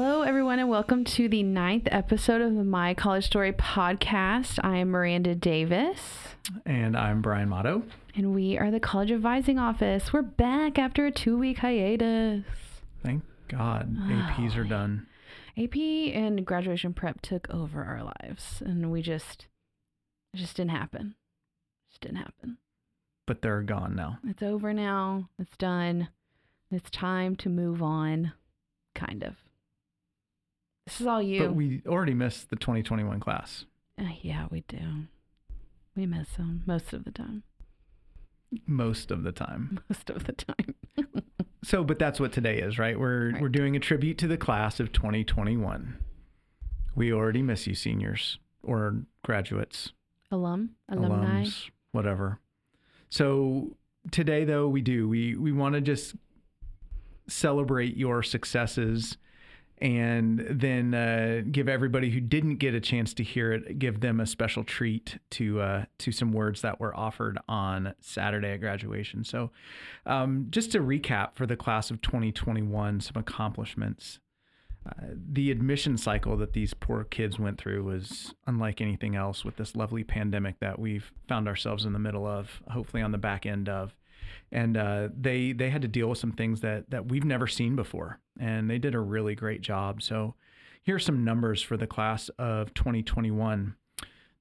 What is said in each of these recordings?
everyone, and welcome to the ninth episode of the My College Story podcast. I am Miranda Davis, And I'm Brian Motto. and we are the College Advising Office. We're back after a two week hiatus. Thank God APs are done. AP and graduation prep took over our lives, and we just, it just didn't happen. Just didn't happen. But they're gone now. It's over now. It's done. It's time to move on, kind of. This is all you. But we already missed the 2021 class. Uh, yeah, we do. We miss them most of the time. Most of the time. Most of the time. So, but that's what today is, right? We're Right. we're doing a tribute to the class of 2021. We already miss you, seniors or graduates, Alum, alumni. alums, whatever. So today, though, we do we we want to just celebrate your successes and then uh, give everybody who didn't get a chance to hear it give them a special treat to uh, to some words that were offered on Saturday at graduation. So, um, just to recap for the class of 2021, some accomplishments. Uh, the admission cycle that these poor kids went through was unlike anything else with this lovely pandemic that we've found ourselves in the middle of, hopefully on the back end of. And uh, they they had to deal with some things that that we've never seen before, and they did a really great job. So, here are some numbers for the class of 2021.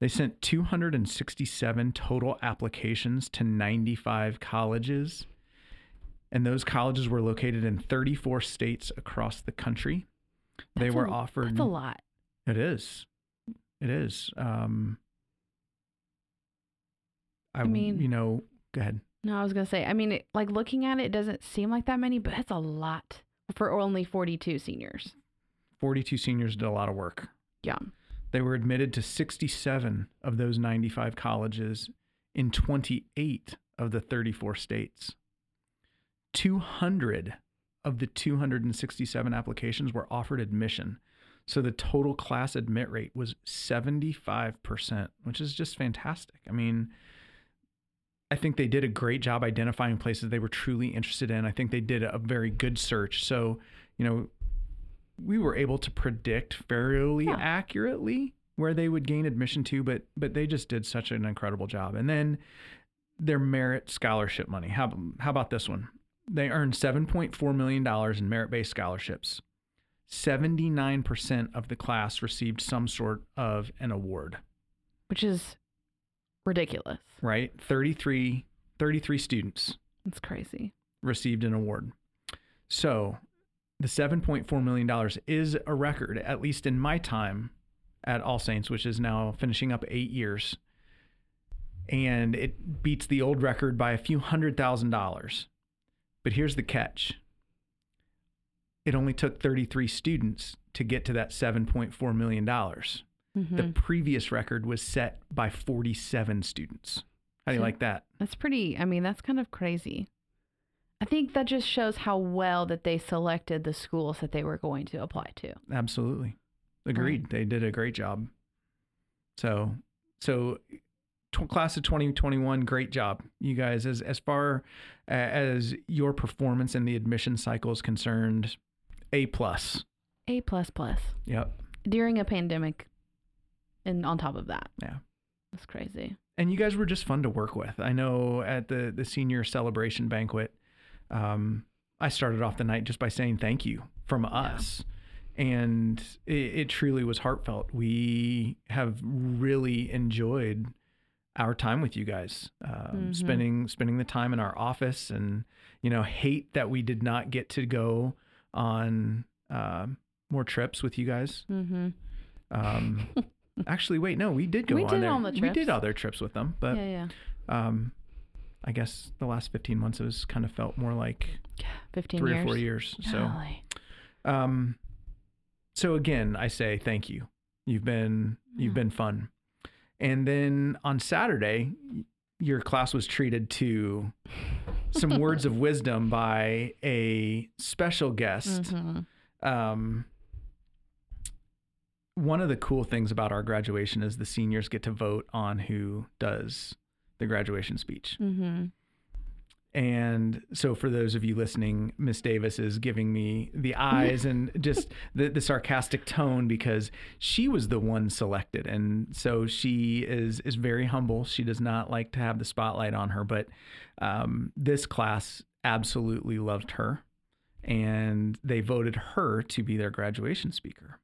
They sent 267 total applications to 95 colleges, and those colleges were located in 34 states across the country. they were a- offered. That's a lot. It is. It is. Um, I, I mean- you know, go ahead. No, I was gonna say. I mean, it, like looking at it, it doesn't seem like that many, but it's a lot for only forty-two seniors. 42 seniors did a lot of work. Yeah. They were admitted to 67 of those 95 colleges in 28 of the 34 states. 200 of the 267 applications were offered admission. So the total class admit rate was 75%, which is just fantastic. I mean, I think they did a great job identifying places they were truly interested in. I think they did a very good search. So, you know, we were able to predict fairly Yeah. accurately where they would gain admission to, but but they just did such an incredible job. And then their merit scholarship money. How how about this one? They earned 7.4 million dollars in merit-based scholarships. 79% of the class received some sort of an award, Which is ridiculous. right? 33 33 students That's crazy. received an award. So the $7.4 million is a record, at least in my time at All Saints, which is now finishing up eight years. And it beats the old record by a few hundred thousand dollars. But here's the catch it only took 33 students to get to that $7.4 million. Mhm. The previous record was set by 47 students. How do you So- like that? That's pretty. I mean, that's kind of crazy. I think that just shows how well that they selected the schools that they were going to apply to. Absolutely. Agreed. They did a great job. So, so tw- class of 2021, great job. You guys, as, as far as your performance in the admission cycle is concerned, A plus. A plus plus Yep. during a pandemic, and on top of that, Yeah. that's crazy. And you guys were just fun to work with. I know at the, the senior celebration banquet, um, I started off the night just by saying thank you from us. And it, it truly was heartfelt. We have really enjoyed our time with you guys, um, Mhm. spending spending the time in our office, and you know, hate that we did not get to go on um, more trips with you guys. Mm-hmm. Um, actually, wait, no, we did go We on did there. on the We trips. did other trips with them, but yeah, yeah. um, I guess the last 15 months it was kind of felt more like Fifteen three years. or four years. So, Golly. um, so again, I say thank you. You've been you've been fun. And then on Saturday, your class was treated to some words of wisdom by a special guest. Mhm. Um, one of the cool things about our graduation is the seniors get to vote on who does the graduation speech. Mm-hmm. And so, for those of you listening, Miss Davis is giving me the eyes and just the, the sarcastic tone because she was the one selected, and so she is is very humble. She does not like to have the spotlight on her, but um, this class absolutely loved her, and they voted her to be their graduation speaker.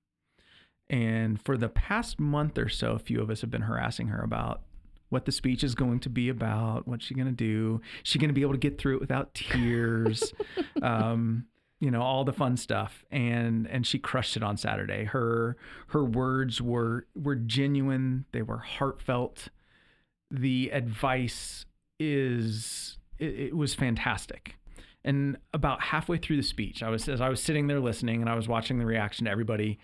And for the past month or so, a few of us have been harassing her about what the speech is going to be about, what's she going to do, is she going to be able to get through it without tears, um, you know, all the fun stuff. And and she crushed it on Saturday. Her her words were were genuine, they were heartfelt. The advice is it, it was fantastic. And about halfway through the speech, I was as I was sitting there listening and I was watching the reaction to everybody,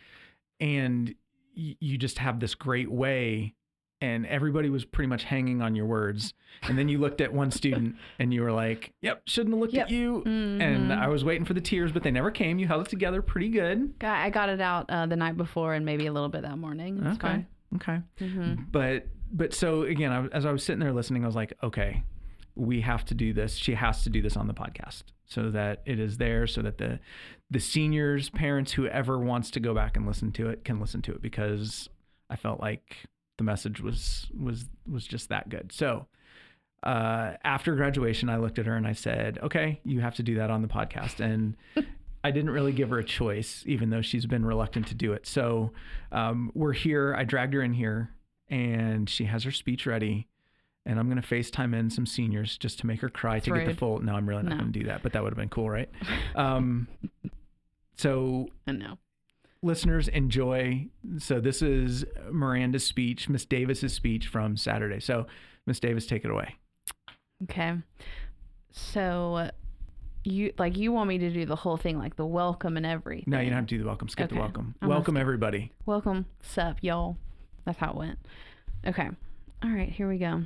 and y- you just have this great way and everybody was pretty much hanging on your words. And then you looked at one student and you were like, "Yep, shouldn't have looked Yep. at you." Mhm. And I was waiting for the tears, but they never came. You held it together pretty good. I got it out uh, the night before and maybe a little bit that morning. It's okay, okay. Mm-hmm. But but so again, I, as I was sitting there listening, I was like, "Okay, we have to do this. She has to do this on the podcast so that it is there, so that the the seniors, parents, whoever wants to go back and listen to it can listen to it because I felt like the message was was was just that good. So uh, after graduation, I looked at her and I said, "Okay, you have to do that on the podcast." And I didn't really give her a choice, even though she's been reluctant to do it. So um, we're here. I dragged her in here, and she has her speech ready. And I'm gonna FaceTime in some seniors just to make her cry to get the full. No, I'm really not No. gonna do that, but that would have been cool, right? Um, so I know. listeners enjoy. So this is Miranda's speech, Miss Davis's speech from Saturday. So Miss Davis, take it away. Okay. So you like you want me to do the whole thing like the welcome and everything. No, you don't have to do the welcome. Skip the welcome. I'm welcome everybody. Welcome, sup, y'all. That's how it went. Okay. All right, here we go.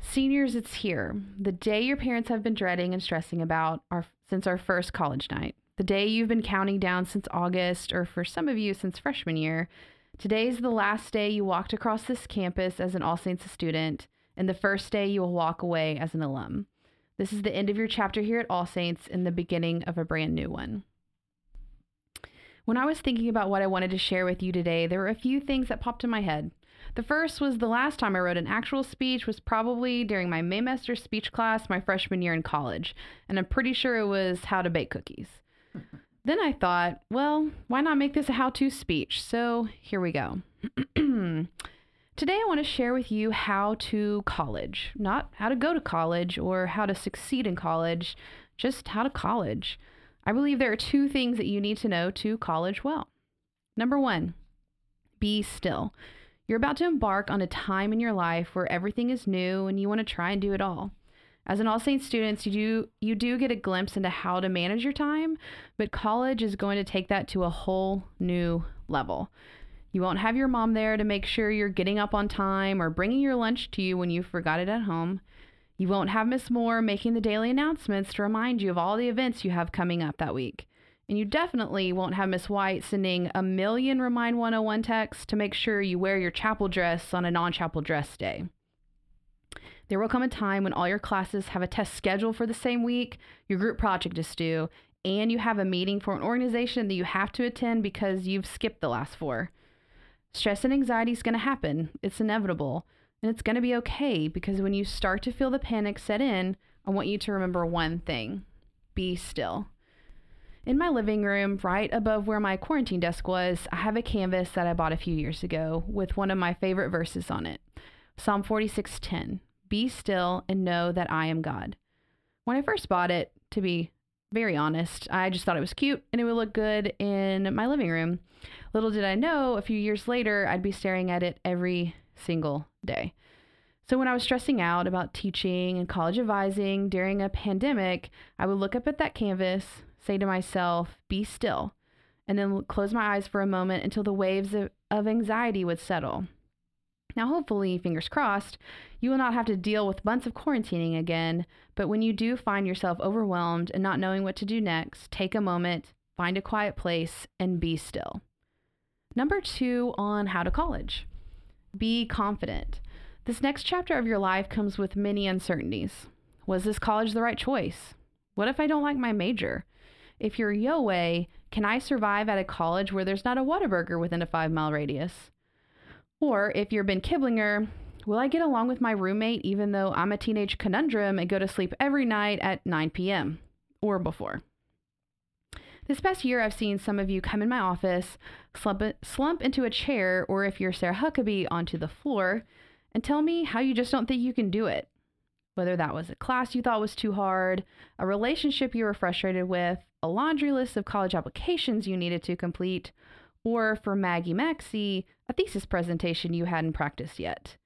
Seniors, it's here. The day your parents have been dreading and stressing about our, since our first college night. The day you've been counting down since August, or for some of you, since freshman year. Today's the last day you walked across this campus as an All Saints student, and the first day you will walk away as an alum. This is the end of your chapter here at All Saints and the beginning of a brand new one. When I was thinking about what I wanted to share with you today, there were a few things that popped in my head. The first was the last time I wrote an actual speech was probably during my Maymester speech class my freshman year in college, and I'm pretty sure it was how to bake cookies. then I thought, well, why not make this a how to speech? So here we go. Today, I want to share with you how to college, not how to go to college or how to succeed in college, just how to college. I believe there are two things that you need to know to college well. Number one, be still. You're about to embark on a time in your life where everything is new and you want to try and do it all. As an All Saints student, you do you do get a glimpse into how to manage your time, but college is going to take that to a whole new level. You won't have your mom there to make sure you're getting up on time or bringing your lunch to you when you forgot it at home. You won't have Miss Moore making the daily announcements to remind you of all the events you have coming up that week. And you definitely won't have Miss White sending a million Remind 101 texts to make sure you wear your chapel dress on a non chapel dress day. There will come a time when all your classes have a test scheduled for the same week, your group project is due, and you have a meeting for an organization that you have to attend because you've skipped the last four. Stress and anxiety is going to happen. It's inevitable. And it's going to be okay because when you start to feel the panic set in, I want you to remember one thing be still. In my living room, right above where my quarantine desk was, I have a canvas that I bought a few years ago with one of my favorite verses on it Psalm 46:10. Be still and know that I am God. When I first bought it, to be very honest, I just thought it was cute and it would look good in my living room. Little did I know, a few years later, I'd be staring at it every single day. So when I was stressing out about teaching and college advising during a pandemic, I would look up at that canvas, say to myself, be still, and then close my eyes for a moment until the waves of, of anxiety would settle. Now, hopefully, fingers crossed, you will not have to deal with months of quarantining again, but when you do find yourself overwhelmed and not knowing what to do next, take a moment, find a quiet place, and be still. Number two on how to college be confident. This next chapter of your life comes with many uncertainties. Was this college the right choice? What if I don't like my major? If you're Yoe, can I survive at a college where there's not a Whataburger within a five mile radius? Or if you're Ben Kiblinger, will I get along with my roommate even though I'm a teenage conundrum and go to sleep every night at 9 p.m. or before? This past year, I've seen some of you come in my office, slump, slump into a chair, or if you're Sarah Huckabee, onto the floor, and tell me how you just don't think you can do it. Whether that was a class you thought was too hard, a relationship you were frustrated with, a laundry list of college applications you needed to complete, or for Maggie Maxie, a thesis presentation you hadn't practiced yet.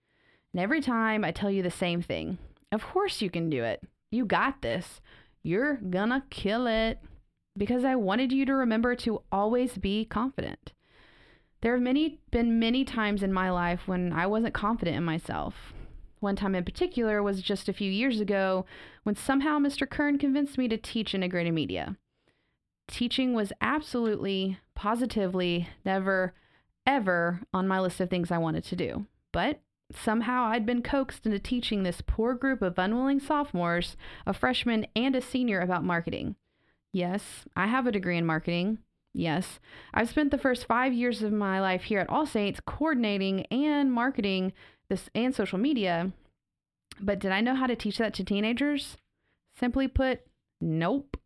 And every time I tell you the same thing of course you can do it. You got this. You're gonna kill it because I wanted you to remember to always be confident. There have many been many times in my life when I wasn't confident in myself. One time in particular was just a few years ago when somehow Mr. Kern convinced me to teach integrated media. Teaching was absolutely, positively, never, ever on my list of things I wanted to do. But somehow I'd been coaxed into teaching this poor group of unwilling sophomores, a freshman, and a senior about marketing. Yes, I have a degree in marketing. Yes, I've spent the first five years of my life here at All Saints coordinating and marketing this and social media. But did I know how to teach that to teenagers? Simply put, nope.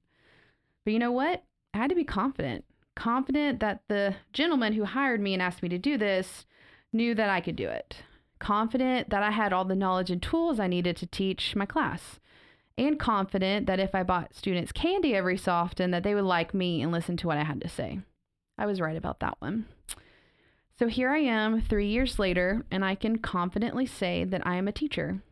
But you know what? I had to be confident. Confident that the gentleman who hired me and asked me to do this knew that I could do it. Confident that I had all the knowledge and tools I needed to teach my class and confident that if I bought students candy every so often that they would like me and listen to what I had to say. I was right about that one. So here I am 3 years later and I can confidently say that I am a teacher.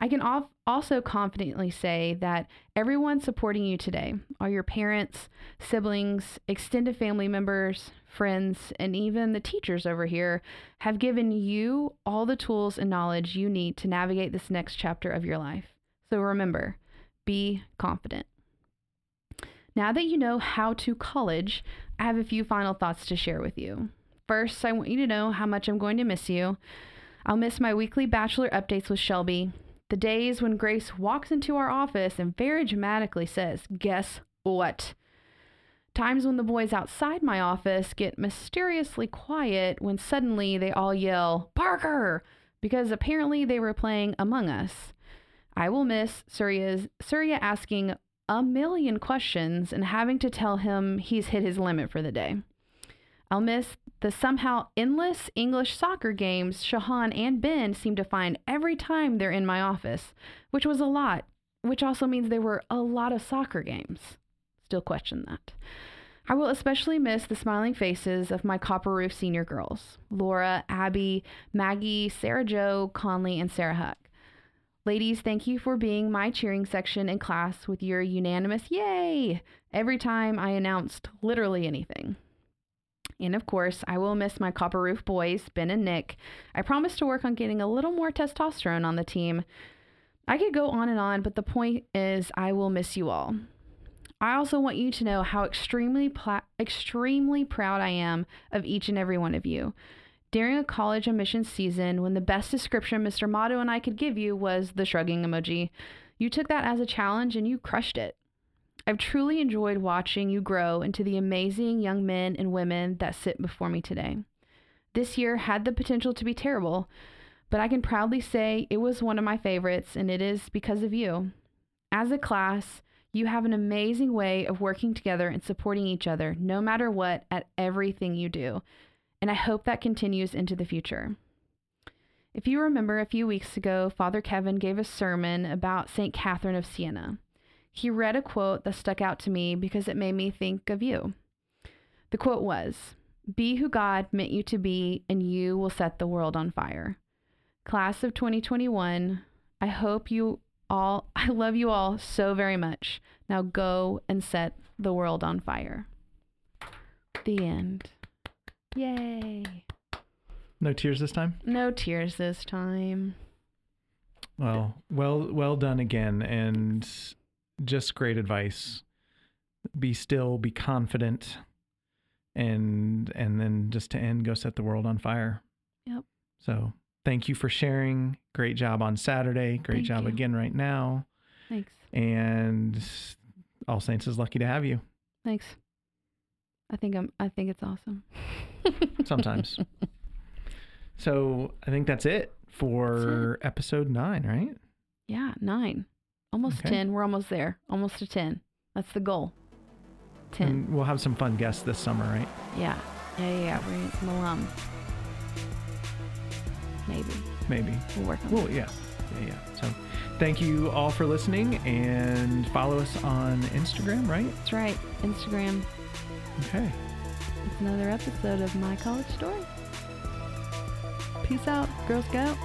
I can also confidently say that everyone supporting you today, all your parents, siblings, extended family members, friends, and even the teachers over here, have given you all the tools and knowledge you need to navigate this next chapter of your life. So remember, be confident. Now that you know how to college, I have a few final thoughts to share with you. First, I want you to know how much I'm going to miss you. I'll miss my weekly bachelor updates with Shelby, the days when Grace walks into our office and very dramatically says, Guess what? Times when the boys outside my office get mysteriously quiet when suddenly they all yell, Parker! because apparently they were playing Among Us. I will miss Surya's Surya asking a million questions and having to tell him he's hit his limit for the day. I'll miss the somehow endless English soccer games Shahan and Ben seem to find every time they're in my office, which was a lot, which also means there were a lot of soccer games. Still question that. I will especially miss the smiling faces of my Copper Roof senior girls Laura, Abby, Maggie, Sarah Joe, Conley, and Sarah Huck. Ladies, thank you for being my cheering section in class with your unanimous yay every time I announced literally anything. And of course, I will miss my Copper Roof boys, Ben and Nick. I promise to work on getting a little more testosterone on the team. I could go on and on, but the point is, I will miss you all. I also want you to know how extremely pla- extremely proud I am of each and every one of you. During a college admissions season, when the best description Mr. Motto and I could give you was the shrugging emoji, you took that as a challenge and you crushed it. I've truly enjoyed watching you grow into the amazing young men and women that sit before me today. This year had the potential to be terrible, but I can proudly say it was one of my favorites, and it is because of you. As a class, you have an amazing way of working together and supporting each other, no matter what, at everything you do and I hope that continues into the future. If you remember, a few weeks ago, Father Kevin gave a sermon about St. Catherine of Siena. He read a quote that stuck out to me because it made me think of you. The quote was Be who God meant you to be, and you will set the world on fire. Class of 2021, I hope you all, I love you all so very much. Now go and set the world on fire. The end. Yay. No tears this time? No tears this time. Well, well well done again and just great advice. Be still, be confident and and then just to end go set the world on fire. Yep. So, thank you for sharing. Great job on Saturday. Great Thank job you. again right now. Thanks. And All Saints is lucky to have you. Thanks. I think I'm. I think it's awesome. Sometimes. So I think that's it for episode nine, right? yeah, nine, almost Okay. ten. We're almost there. Almost to ten. That's the goal. Ten. And we'll have some fun guests this summer, right? Yeah. Yeah, yeah, yeah. We're gonna get some alum. Maybe Maybe. we'll work on. Well, that. yeah. Yeah, yeah. So thank you all for listening and follow us on Instagram, right? That's right. Instagram. Okay. It's another episode of My College Story. Peace out, Girl Scout.